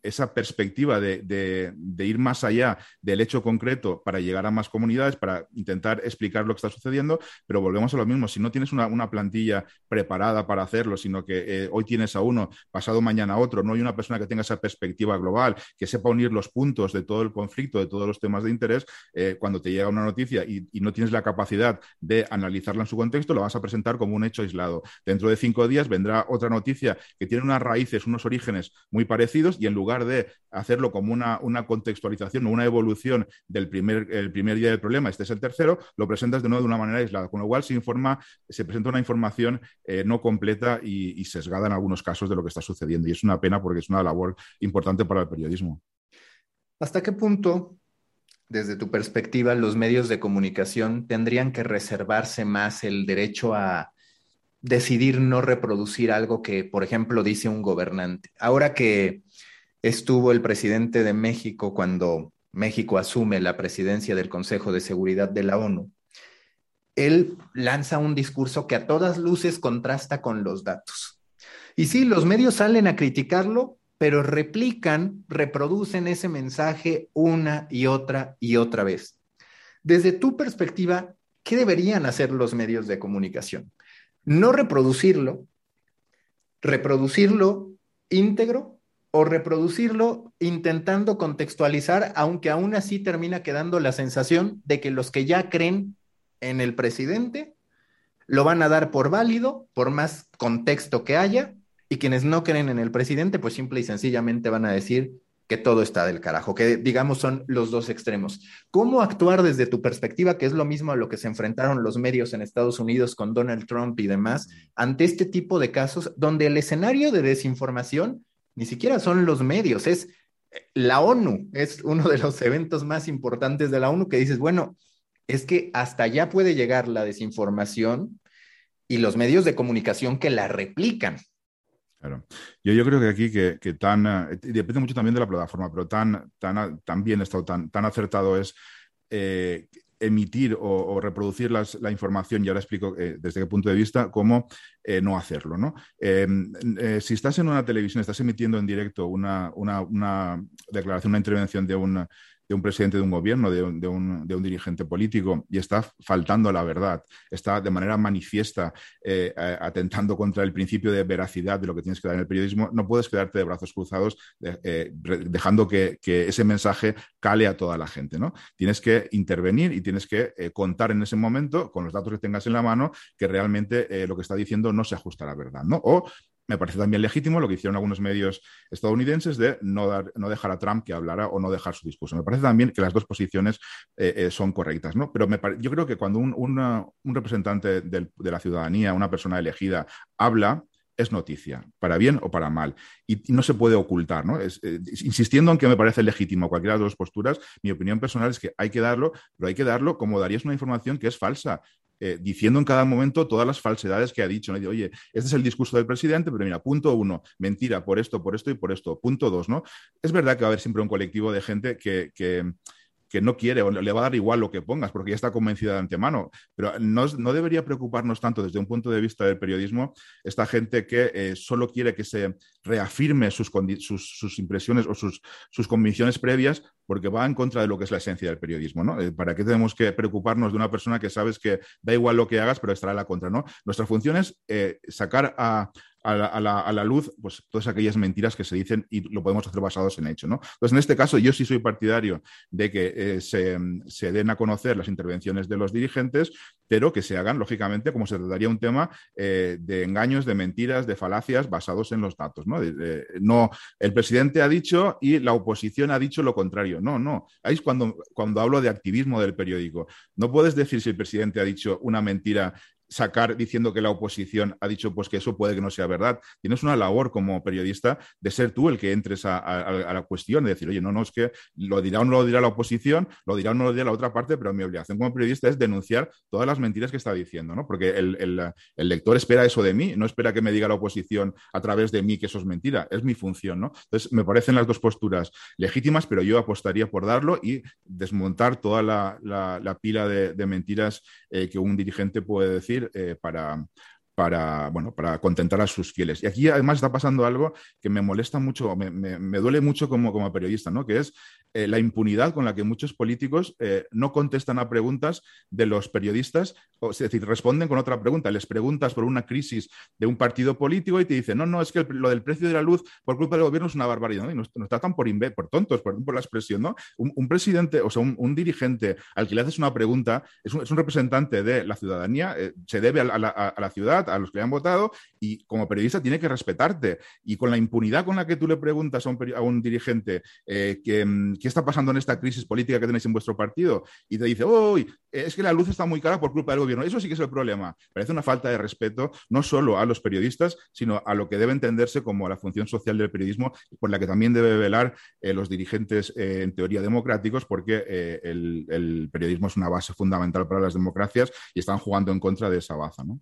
esa perspectiva de, de, ir más allá del hecho concreto para llegar a más comunidades, para intentar explicar lo que está sucediendo, pero volvemos a lo mismo. No tienes una, plantilla preparada para hacerlo, sino que eh, hoy tienes a uno, pasado mañana a otro, no hay una persona que tenga esa perspectiva global, que sepa unir los puntos de todo el conflicto, de todos los temas de interés, eh, cuando te llega una noticia y, y, no tienes la capacidad de analizarla en su contexto, lo vas a presentar como un hecho aislado. Dentro de cinco días vendrá otra noticia que tiene unas raíces, unos orígenes muy parecidos y en lugar de hacerlo como una, una contextualización o una evolución del primer, el primer día del problema, este es el tercero, lo presentas de nuevo de una manera aislada, con lo cual se informa se presenta una información eh, no completa y, y, sesgada en algunos casos de lo que está sucediendo. Y es una pena porque es una labor importante para el periodismo. ¿Hasta qué punto, desde tu perspectiva, los medios de comunicación tendrían que reservarse más el derecho a decidir no reproducir algo que, por ejemplo, dice un gobernante? Ahora que estuvo el presidente de México cuando México asume la presidencia del Consejo de Seguridad de la ONU, él lanza un discurso que a todas luces contrasta con los datos. Y sí, los medios salen a criticarlo, pero replican, reproducen ese mensaje una y otra y otra vez. Desde tu perspectiva, ¿qué deberían hacer los medios de comunicación? No reproducirlo, reproducirlo íntegro o reproducirlo intentando contextualizar, aunque aún así termina quedando la sensación de que los que ya creen en el presidente, lo van a dar por válido, por más contexto que haya, y quienes no creen en el presidente, pues simple y sencillamente van a decir que todo está del carajo, que digamos son los dos extremos. ¿Cómo actuar desde tu perspectiva, que es lo mismo a lo que se enfrentaron los medios en Estados Unidos con Donald Trump y demás, ante este tipo de casos donde el escenario de desinformación ni siquiera son los medios, es la ONU, es uno de los eventos más importantes de la ONU que dices, bueno, es que hasta allá puede llegar la desinformación y los medios de comunicación que la replican. Claro. Yo, creo que aquí que, tan, eh, depende mucho también de la plataforma, pero tan, tan, tan bien estado, tan, tan acertado es eh, emitir o, reproducir la información, y ahora explico eh, desde qué punto de vista, como no hacerlo. ¿no? Si estás en una televisión, estás emitiendo en directo una, una, una declaración, una intervención de un de un presidente de un gobierno, de un, dirigente político, y está faltando a la verdad, está de manera manifiesta eh, atentando contra el principio de veracidad de lo que tienes que dar en el periodismo, no puedes quedarte de brazos cruzados eh, dejando que, ese mensaje cale a toda la gente. ¿no? Tienes que intervenir y tienes que eh, contar en ese momento, con los datos que tengas en la mano, que realmente lo que está diciendo no se ajusta a la verdad. ¿no? O me parece también legítimo lo que hicieron algunos medios estadounidenses de no, dar, no dejar a Trump que hablara o no dejar su discurso. Me parece también que las dos posiciones eh, eh, son correctas, ¿no? Pero yo creo que cuando un, representante de la ciudadanía, una persona elegida, habla, es noticia, para bien o para mal. Y, no se puede ocultar, ¿no? Eh, insistiendo en que me parece legítimo cualquiera de las dos posturas, mi opinión personal es que hay que darlo, pero hay que darlo como darías una información que es falsa. Eh, diciendo en cada momento todas las falsedades que ha dicho. ¿no? Oye, este es el discurso del presidente, pero mira, punto uno, mentira por esto, por esto y por esto. Punto dos, ¿no? Es verdad que va a haber siempre un colectivo de gente que, que que no quiere o le va a dar igual lo que pongas porque ya está convencida de antemano. Pero no, debería preocuparnos tanto desde un punto de vista del periodismo esta gente que eh, solo quiere que se reafirme sus, sus, impresiones o sus, sus, convicciones previas porque va en contra de lo que es la esencia del periodismo. ¿no? Eh, ¿Para qué tenemos que preocuparnos de una persona que sabes que da igual lo que hagas, pero estará a la contra? ¿no? Nuestra función es eh, sacar a, a la, luz pues, todas aquellas mentiras que se dicen y lo podemos hacer basados en hecho. ¿no? Entonces, en este caso, yo sí soy partidario de que eh, se, den a conocer las intervenciones de los dirigentes, pero que se hagan, lógicamente, como se trataría un tema de engaños, de mentiras, de falacias basados en los datos. ¿no? no, el presidente ha dicho y la oposición ha dicho lo contrario. No, no. Ahí es cuando, cuando hablo de activismo del periódico. No puedes decir si el presidente ha dicho una mentira sacar diciendo que la oposición ha dicho pues que eso puede que no sea verdad. Tienes una labor como periodista de ser tú el que entres a, la cuestión, de decir, oye, no, no, es que lo dirá o no lo dirá la oposición, lo dirá o no lo dirá la otra parte, pero mi obligación como periodista es denunciar todas las mentiras que está diciendo, ¿no? Porque el, lector espera eso de mí, no espera que me diga la oposición a través de mí que eso es mentira, es mi función, ¿no? Entonces, me parecen las dos posturas legítimas, pero yo apostaría por darlo y desmontar toda la, pila de, mentiras eh, que un dirigente puede decir eh, para, para, bueno, para contentar a sus fieles. Y aquí además está pasando algo que me molesta mucho, me, me, duele mucho como, como periodista, ¿no? que es eh, la impunidad con la que muchos políticos eh, no contestan a preguntas de los periodistas, o, es decir, responden con otra pregunta. Les preguntas por una crisis de un partido político y te dicen, no, no, es que lo del precio de la luz por culpa del gobierno es una barbaridad, y nos, tratan por, por tontos, por, por, la expresión. ¿no? Un, presidente, o sea, un, dirigente al que le haces una pregunta es un, representante de la ciudadanía, eh, se debe a la, ciudad, a los que le han votado, y como periodista tiene que respetarte. Y con la impunidad con la que tú le preguntas a un, a dirigente que mm, ¿qué está pasando en esta crisis política que tenéis en vuestro partido? Y te dice, uy, es que la luz está muy cara por culpa del gobierno. Eso sí que es el problema. Parece una falta de respeto no solo a los periodistas, sino a lo que debe entenderse como la función social del periodismo, por la que también debe velar eh, los dirigentes, eh, en teoría, democráticos, porque eh, el, el, periodismo es una base fundamental para las democracias y están jugando en contra de esa baza, ¿no?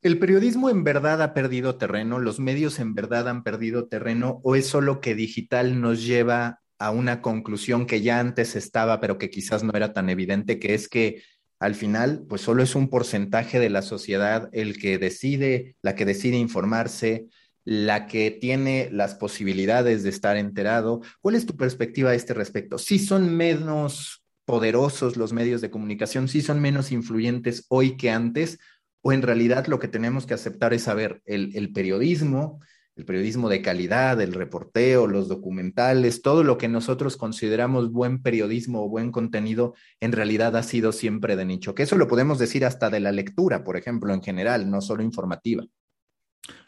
¿El periodismo en verdad ha perdido terreno? ¿Los medios en verdad han perdido terreno? ¿O es solo que digital nos lleva a una conclusión que ya antes estaba, pero que quizás no era tan evidente, que es que al final, pues solo es un porcentaje de la sociedad el que decide, la que decide informarse, la que tiene las posibilidades de estar enterado. ¿Cuál es tu perspectiva a este respecto? ¿Sí son menos poderosos los medios de comunicación? ¿Sí son menos influyentes hoy que antes? ¿O en realidad lo que tenemos que aceptar es saber el, periodismo? el periodismo de calidad, el reporteo, los documentales, todo lo que nosotros consideramos buen periodismo o buen contenido, en realidad ha sido siempre de nicho. Que eso lo podemos decir hasta de la lectura, por ejemplo, en general, no solo informativa.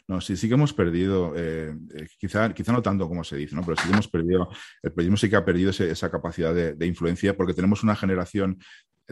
No, sí, sí que hemos perdido, eh, eh, quizá no tanto como se dice, ¿no? pero sí que hemos perdido, el periodismo sí que ha perdido esa capacidad de, influencia porque tenemos una generación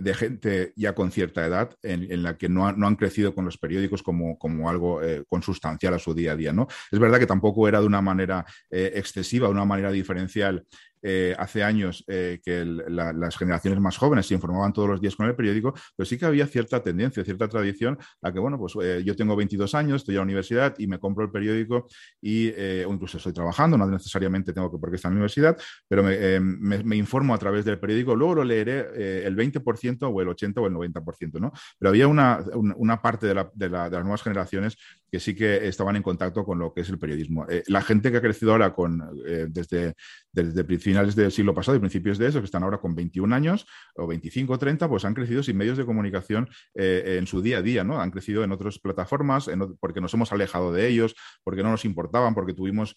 de gente ya con cierta edad en, la que no, han crecido con los periódicos como, como algo eh, consustancial a su día a día. ¿no? Es verdad que tampoco era de una manera eh, excesiva, de una manera diferencial eh, hace años eh, que las generaciones más jóvenes se informaban todos los días con el periódico, pero sí que había cierta tendencia, cierta tradición a que, bueno, pues eh, yo tengo 22 años, estoy a la universidad y me compro el periódico y, o incluso estoy trabajando, no necesariamente tengo que porque estar en la universidad, pero me, informo a través del periódico, luego lo leeré el 20% o el 80% o el 90%, ¿no? Pero había una, parte de, de las nuevas generaciones que sí que estaban en contacto con lo que es el periodismo. Eh, la gente que ha crecido ahora con, eh, desde, desde finales del siglo pasado y principios de eso, que están ahora con 21 años o 25 o 30, pues han crecido sin medios de comunicación eh, en su día a día, ¿no? Han crecido en otras plataformas porque nos hemos alejado de ellos, porque no nos importaban, porque tuvimos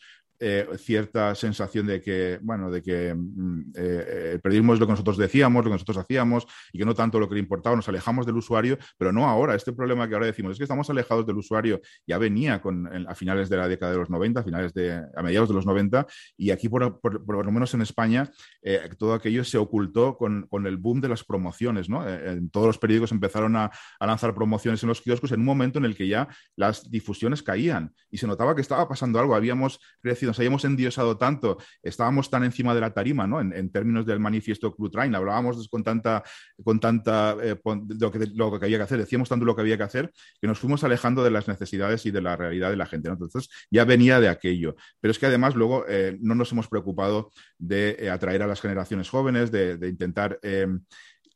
cierta sensación de que, bueno, de que mm, el periodismo es lo que nosotros decíamos, lo que nosotros hacíamos y que no tanto lo que le importaba, nos alejamos del usuario, pero no ahora. Este problema que ahora decimos es que estamos alejados del usuario ya venía con, a finales de la década de los 90, a, finales de, a mediados de los 90, y aquí, por, lo menos en España, eh, todo aquello se ocultó con, el boom de las promociones. ¿no? Eh, en todos los periódicos empezaron a, lanzar promociones en los kioscos en un momento en el que ya las difusiones caían y se notaba que estaba pasando algo. Habíamos crecido, nos habíamos endiosado tanto, estábamos tan encima de la tarima, ¿no? en, términos del manifiesto Clutrain, hablábamos con tanta, con tanta eh, lo, que, lo que había que hacer, decíamos tanto lo que había que hacer, que nos fuimos alejando de las necesidades y de la realidad de la gente. Entonces ya venía de aquello. Pero es que además luego no nos hemos preocupado de eh, atraer a las generaciones jóvenes, de, intentar...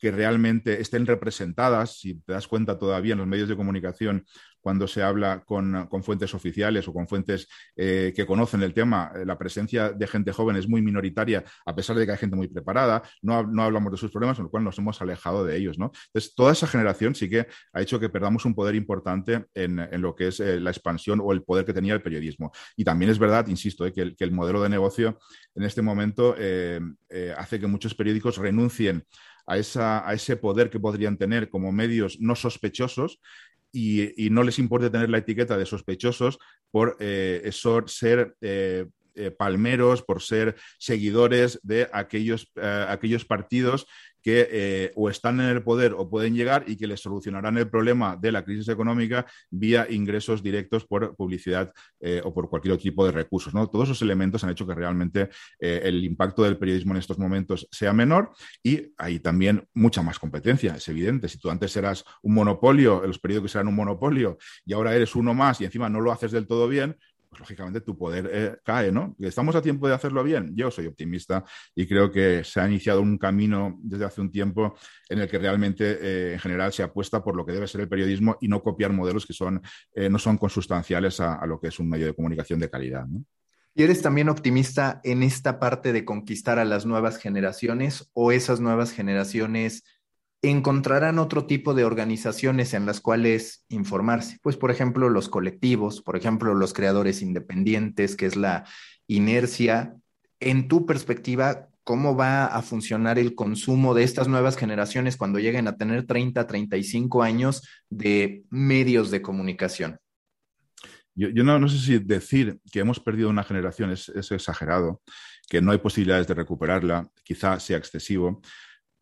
Que realmente estén representadas, si te das cuenta todavía en los medios de comunicación, cuando se habla con, fuentes oficiales o con fuentes eh, que conocen el tema, eh, la presencia de gente joven es muy minoritaria, a pesar de que hay gente muy preparada, no, hablamos de sus problemas, con lo cual nos hemos alejado de ellos. ¿no? Entonces, toda esa generación sí que ha hecho que perdamos un poder importante en, lo que es eh, la expansión o el poder que tenía el periodismo. Y también es verdad, insisto, que el, que, el, modelo de negocio en este momento hace que muchos periódicos renuncien a, ese poder que podrían tener como medios no sospechosos y, no les importe tener la etiqueta de sospechosos por eh, ser eh, eh, palmeros, por ser seguidores de aquellos, aquellos partidos que eh, o están en el poder o pueden llegar y que les solucionarán el problema de la crisis económica vía ingresos directos por publicidad eh, o por cualquier otro tipo de recursos. ¿no? Todos esos elementos han hecho que realmente eh, el impacto del periodismo en estos momentos sea menor y hay también mucha más competencia, es evidente. Si tú antes eras un monopolio, los periódicos eran un monopolio y ahora eres uno más y encima no lo haces del todo bien, pues, lógicamente tu poder eh, cae, ¿no? ¿Estamos a tiempo de hacerlo bien? Yo soy optimista y creo que se ha iniciado un camino desde hace un tiempo en el que realmente eh, en general se apuesta por lo que debe ser el periodismo y no copiar modelos que son, eh, no son consustanciales a, lo que es un medio de comunicación de calidad. ¿Y eres también optimista en esta parte de conquistar a las nuevas generaciones o esas nuevas generaciones encontrarán otro tipo de organizaciones en las cuales informarse. Pues, por ejemplo, los colectivos, por ejemplo, los creadores independientes, que es la inercia. En tu perspectiva, ¿cómo va a funcionar el consumo de estas nuevas generaciones cuando lleguen a tener 30, 35 años de medios de comunicación? Yo, no, sé si decir que hemos perdido una generación es, es exagerado, que no hay posibilidades de recuperarla, quizá sea excesivo,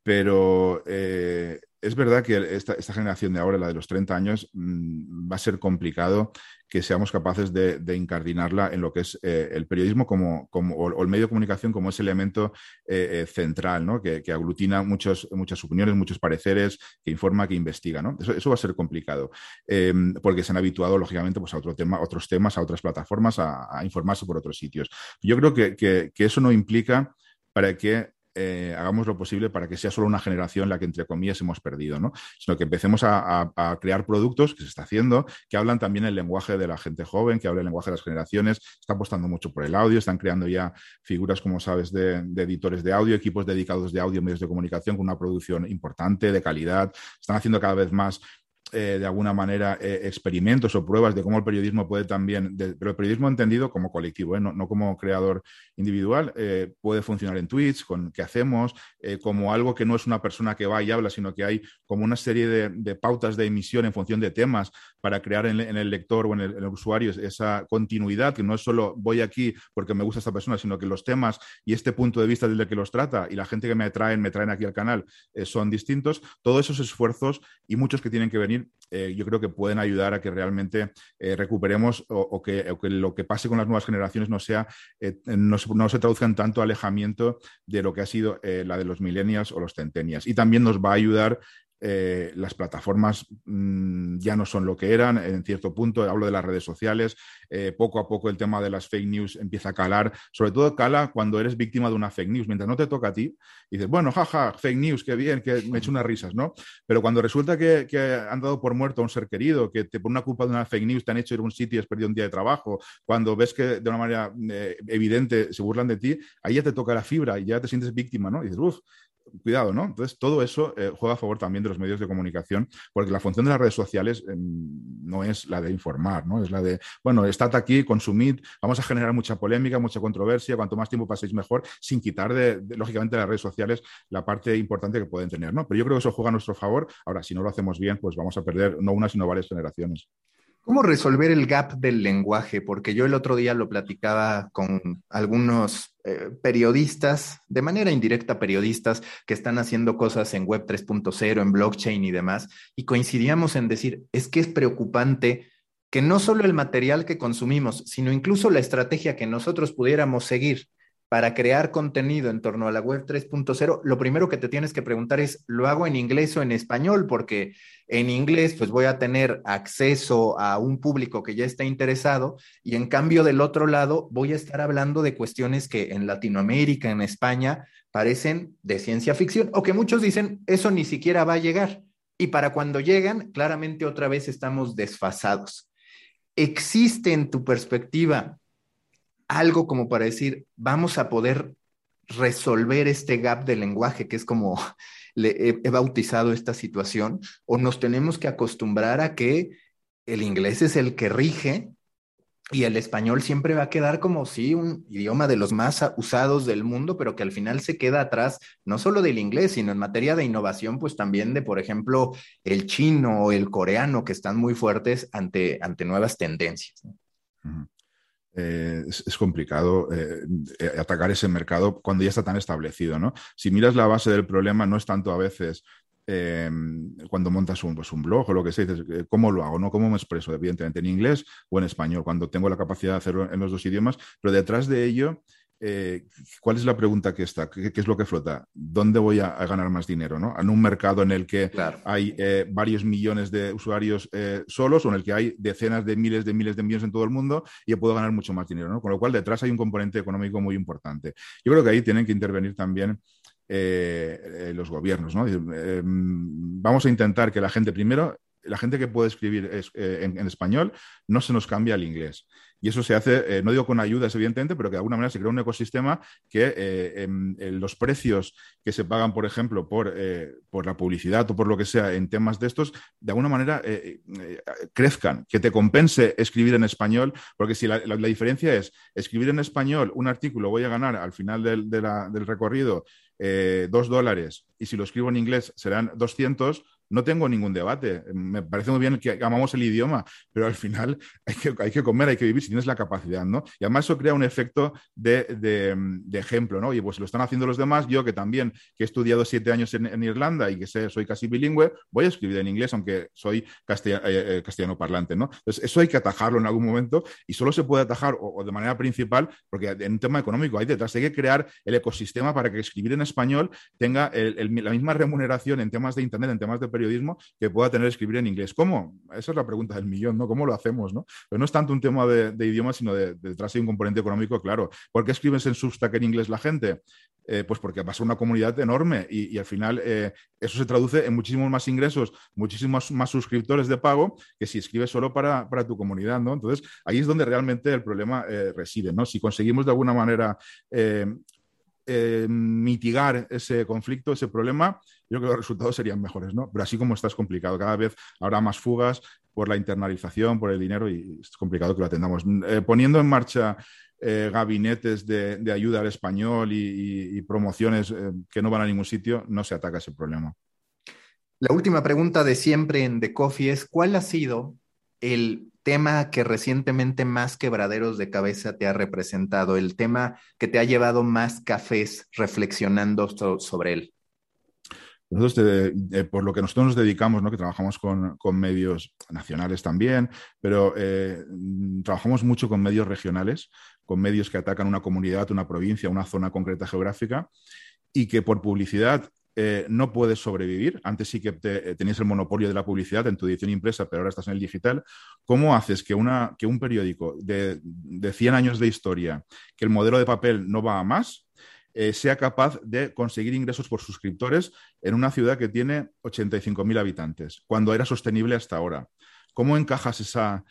pero eh, es verdad que esta, generación de ahora, la de los 30 años, mm, va a ser complicado que seamos capaces de, incardinarla en lo que es eh, el periodismo como, o, el medio de comunicación como ese elemento eh, central, ¿no? que, aglutina muchas opiniones, muchos pareceres, que informa, que investiga. ¿no? Eso, va a ser complicado, porque se han habituado, lógicamente, pues, a otro tema, otros temas, a otras plataformas, a, informarse por otros sitios. Yo creo que, que eso no implica para que eh, hagamos lo posible para que sea solo una generación la que, entre comillas, hemos perdido, ¿no? Sino que empecemos a, crear productos, que se está haciendo, que hablan también el lenguaje de la gente joven, que habla el lenguaje de las generaciones, está apostando mucho por el audio, están creando ya figuras, como sabes, de, de editores de audio, equipos dedicados de audio, medios de comunicación con una producción importante, de calidad, están haciendo cada vez más eh, de alguna manera eh, experimentos o pruebas de cómo el periodismo puede también, pero el periodismo entendido como colectivo, ¿eh? no, como creador individual, puede funcionar en tweets, con qué hacemos, como algo que no es una persona que va y habla, sino que hay como una serie de, pautas de emisión en función de temas para crear en, el lector o en el, usuario esa continuidad, que no es solo voy aquí porque me gusta esta persona, sino que los temas y este punto de vista desde que los trata y la gente que me traen, me traen aquí al canal son distintos. Todos esos esfuerzos y muchos que tienen que venir eh, yo creo que pueden ayudar a que realmente eh, recuperemos o, que, lo que pase con las nuevas generaciones no sea eh, no, se traduzca en tanto alejamiento de lo que ha sido la de los millennials o los centennials. Y también nos va a ayudar eh, las plataformas mm, ya no son lo que eran en cierto punto, hablo de las redes sociales, eh, poco a poco el tema de las fake news empieza a calar, sobre todo cala cuando eres víctima de una fake news, mientras no te toca a ti, y dices, bueno, jaja, fake news, qué bien, que me he hecho unas risas, ¿no? Pero cuando resulta que, han dado por muerto a un ser querido, que te, por una culpa de una fake news te han hecho ir a un sitio y has perdido un día de trabajo, cuando ves que de una manera eh, evidente se burlan de ti, ahí ya te toca la fibra y ya te sientes víctima, ¿no? Y dices, uff, cuidado, ¿no? Entonces, todo eso eh, juega a favor también de los medios de comunicación, porque la función de las redes sociales em, no es la de informar, ¿no? Es la de, bueno, estad aquí, consumid, vamos a generar mucha polémica, mucha controversia, cuanto más tiempo paséis mejor, sin quitar de, lógicamente, de las redes sociales la parte importante que pueden tener, ¿no? Pero yo creo que eso juega a nuestro favor. Ahora, si no lo hacemos bien, pues vamos a perder no una, sino varias generaciones. ¿Cómo resolver el gap del lenguaje? Porque yo el otro día lo platicaba con algunos eh, periodistas, de manera indirecta periodistas, que están haciendo cosas en Web 3.0, en blockchain y demás, y coincidíamos en decir, es que es preocupante que no solo el material que consumimos, sino incluso la estrategia que nosotros pudiéramos seguir para crear contenido en torno a la web 3.0, lo primero que te tienes que preguntar es, ¿lo hago en inglés o en español? Porque en inglés, pues voy a tener acceso a un público que ya está interesado y en cambio del otro lado voy a estar hablando de cuestiones que en Latinoamérica, en España, parecen de ciencia ficción o que muchos dicen, eso ni siquiera va a llegar. Y para cuando llegan, claramente otra vez estamos desfasados. ¿Existe en tu perspectiva algo como para decir, vamos a poder resolver este gap de lenguaje, que es como le he, bautizado esta situación, o nos tenemos que acostumbrar a que el inglés es el que rige y el español siempre va a quedar como sí, un idioma de los más usados del mundo, pero que al final se queda atrás, no solo del inglés, sino en materia de innovación, pues también de, por ejemplo, el chino o el coreano, que están muy fuertes ante, ante nuevas tendencias. Eh, es, complicado eh, eh, atacar ese mercado cuando ya está tan establecido, ¿no? Si miras la base del problema, no es tanto a veces cuando montas un, pues un, blog o lo que sea, dices, ¿cómo lo hago? ¿no? ¿Cómo me expreso? Evidentemente en inglés o en español, cuando tengo la capacidad de hacerlo en los dos idiomas, pero detrás de ello eh, ¿cuál es la pregunta que está? ¿Qué, es lo que flota? ¿Dónde voy a, ganar más dinero? ¿no? En un mercado en el que hay eh, varios millones de usuarios eh, solos o en el que hay decenas de miles de miles de millones en todo el mundo y puedo ganar mucho más dinero. ¿no? Con lo cual, detrás hay un componente económico muy importante. Yo creo que ahí tienen que intervenir también los gobiernos. ¿no? vamos a intentar que la gente, primero, la gente que puede escribir en, español no se nos cambie al inglés. Y eso se hace, eh, no digo con ayudas, evidentemente, pero que de alguna manera se crea un ecosistema que eh, los precios que se pagan, por ejemplo, por, eh, por, la publicidad o por lo que sea en temas de estos, de alguna manera crezcan, que te compense escribir en español, porque si la, diferencia es escribir en español un artículo, voy a ganar al final del, del recorrido dos dólares, y si lo escribo en inglés serán 200, no tengo ningún debate. Me parece muy bien que amamos el idioma, pero al final hay que, hay que comer, hay que vivir si tienes la capacidad, ¿no? Y además eso crea un efecto de, ejemplo, ¿no? Y pues lo están haciendo los demás, yo que también, que he estudiado siete años en, Irlanda y que sé, soy casi bilingüe, voy a escribir en inglés, aunque soy eh, eh, castellano, parlante, ¿no? Entonces, eso hay que atajarlo en algún momento y solo se puede atajar o, de manera principal, porque en un tema económico hay detrás, hay que crear el ecosistema para que escribir en español tenga la misma remuneración en temas de Internet, en temas de periodismo, que pueda tener escribir en inglés. ¿Cómo? Esa es la pregunta del millón, ¿no? ¿Cómo lo hacemos, no? Pero no es tanto un tema de, idioma, sino de, detrás hay un componente económico, claro. ¿Por qué escribes en Substack en inglés la gente? Eh, pues porque pasa una comunidad enorme y, al final eh, eso se traduce en muchísimos más ingresos, muchísimos más suscriptores de pago que si escribes solo para, tu comunidad, ¿no? Entonces, ahí es donde realmente el problema eh, reside, ¿no? Si conseguimos de alguna manera mitigar ese conflicto, ese problema, yo creo que los resultados serían mejores, ¿no? Pero así como está es complicado, cada vez habrá más fugas por la internalización, por el dinero y es complicado que lo atendamos. Eh, poniendo en marcha eh, gabinetes de, ayuda al español y, promociones eh, que no van a ningún sitio, no se ataca ese problema. La última pregunta de siempre en The Coffee es, ¿cuál ha sido el tema que recientemente más quebraderos de cabeza te ha representado, el tema que te ha llevado más cafés reflexionando sobre él? Nosotros, por lo que nosotros nos dedicamos, ¿no? que trabajamos con, con medios nacionales también, pero trabajamos mucho con medios regionales, con medios que atacan una comunidad, una provincia, una zona concreta geográfica, y que por publicidad eh, no puedes sobrevivir. Antes sí que eh, tenías el monopolio de la publicidad en tu edición impresa, pero ahora estás en el digital. ¿Cómo haces que, un periódico de, de, 100 años de historia, que el modelo de papel no va a más, eh, sea capaz de conseguir ingresos por suscriptores en una ciudad que tiene 85.000 habitantes, cuando era sostenible hasta ahora? ¿Cómo encajas esa,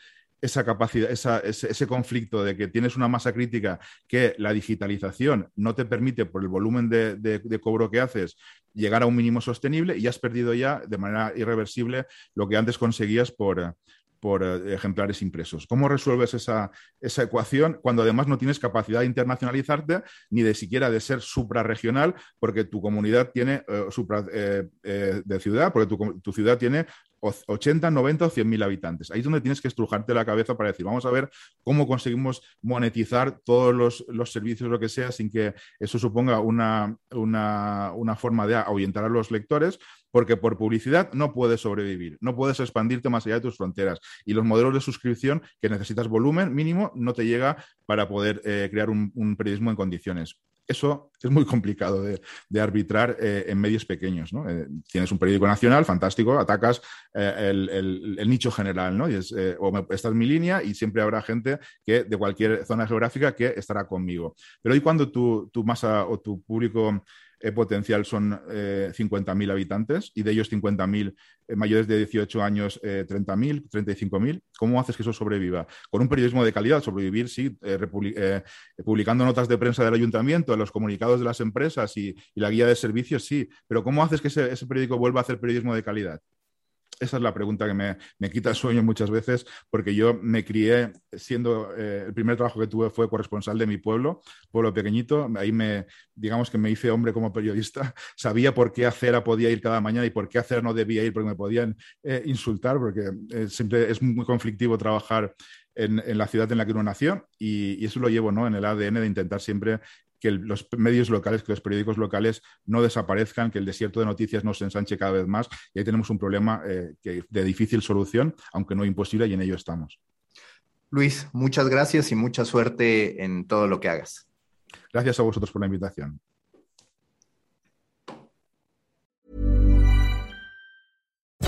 esa capacidad, ese, conflicto de que tienes una masa crítica que la digitalización no te permite, por el volumen de, cobro que haces, llegar a un mínimo sostenible y has perdido ya de manera irreversible lo que antes conseguías por, por eh, ejemplares impresos. ¿Cómo resuelves esa, ecuación cuando además no tienes capacidad de internacionalizarte ni de siquiera de ser suprarregional porque tu comunidad tiene eh, supra, eh, de ciudad, porque tu, tu, ciudad tiene 80, 90 o 100 mil habitantes. Ahí es donde tienes que estrujarte la cabeza para decir, vamos a ver cómo conseguimos monetizar todos los, los servicios, lo que sea, sin que eso suponga una, una, una forma de ahuyentar a los lectores, porque por publicidad no puedes sobrevivir, no puedes expandirte más allá de tus fronteras. Y los modelos de suscripción que necesitas volumen mínimo no te llega para poder eh, crear un, periodismo en condiciones. Eso es muy complicado de, arbitrar eh, en medios pequeños. ¿no? Eh, tienes un periódico nacional, fantástico, atacas el, nicho general, ¿no? O esta es mi línea y siempre habrá gente que de cualquier zona geográfica que estará conmigo. Pero hoy cuando tu, masa o tu público potencial son eh, 50.000 habitantes y de ellos 50.000 eh, mayores de 18 años, 30.000, 35.000. ¿Cómo haces que eso sobreviva? Con un periodismo de calidad, sobrevivir, sí, eh, publicando notas de prensa del ayuntamiento, los comunicados de las empresas y, la guía de servicios, sí, pero ¿cómo haces que ese periódico vuelva a hacer periodismo de calidad? Esa es la pregunta que me, quita el sueño muchas veces, porque yo me crié siendo, eh, el primer trabajo que tuve fue corresponsal de mi pueblo, pueblo pequeñito, ahí me, digamos que me hice hombre como periodista, sabía por qué acera podía ir cada mañana y por qué acera no debía ir, porque me podían eh, insultar, porque eh, siempre es muy conflictivo trabajar en, la ciudad en la que uno nació y, y, eso lo llevo ¿no? en el ADN de intentar siempre que los medios locales, que los periódicos locales no desaparezcan, que el desierto de noticias no se ensanche cada vez más. Y ahí tenemos un problema eh, de difícil solución, aunque no imposible, y en ello estamos. Luis, muchas gracias y mucha suerte en todo lo que hagas. Gracias a vosotros por la invitación.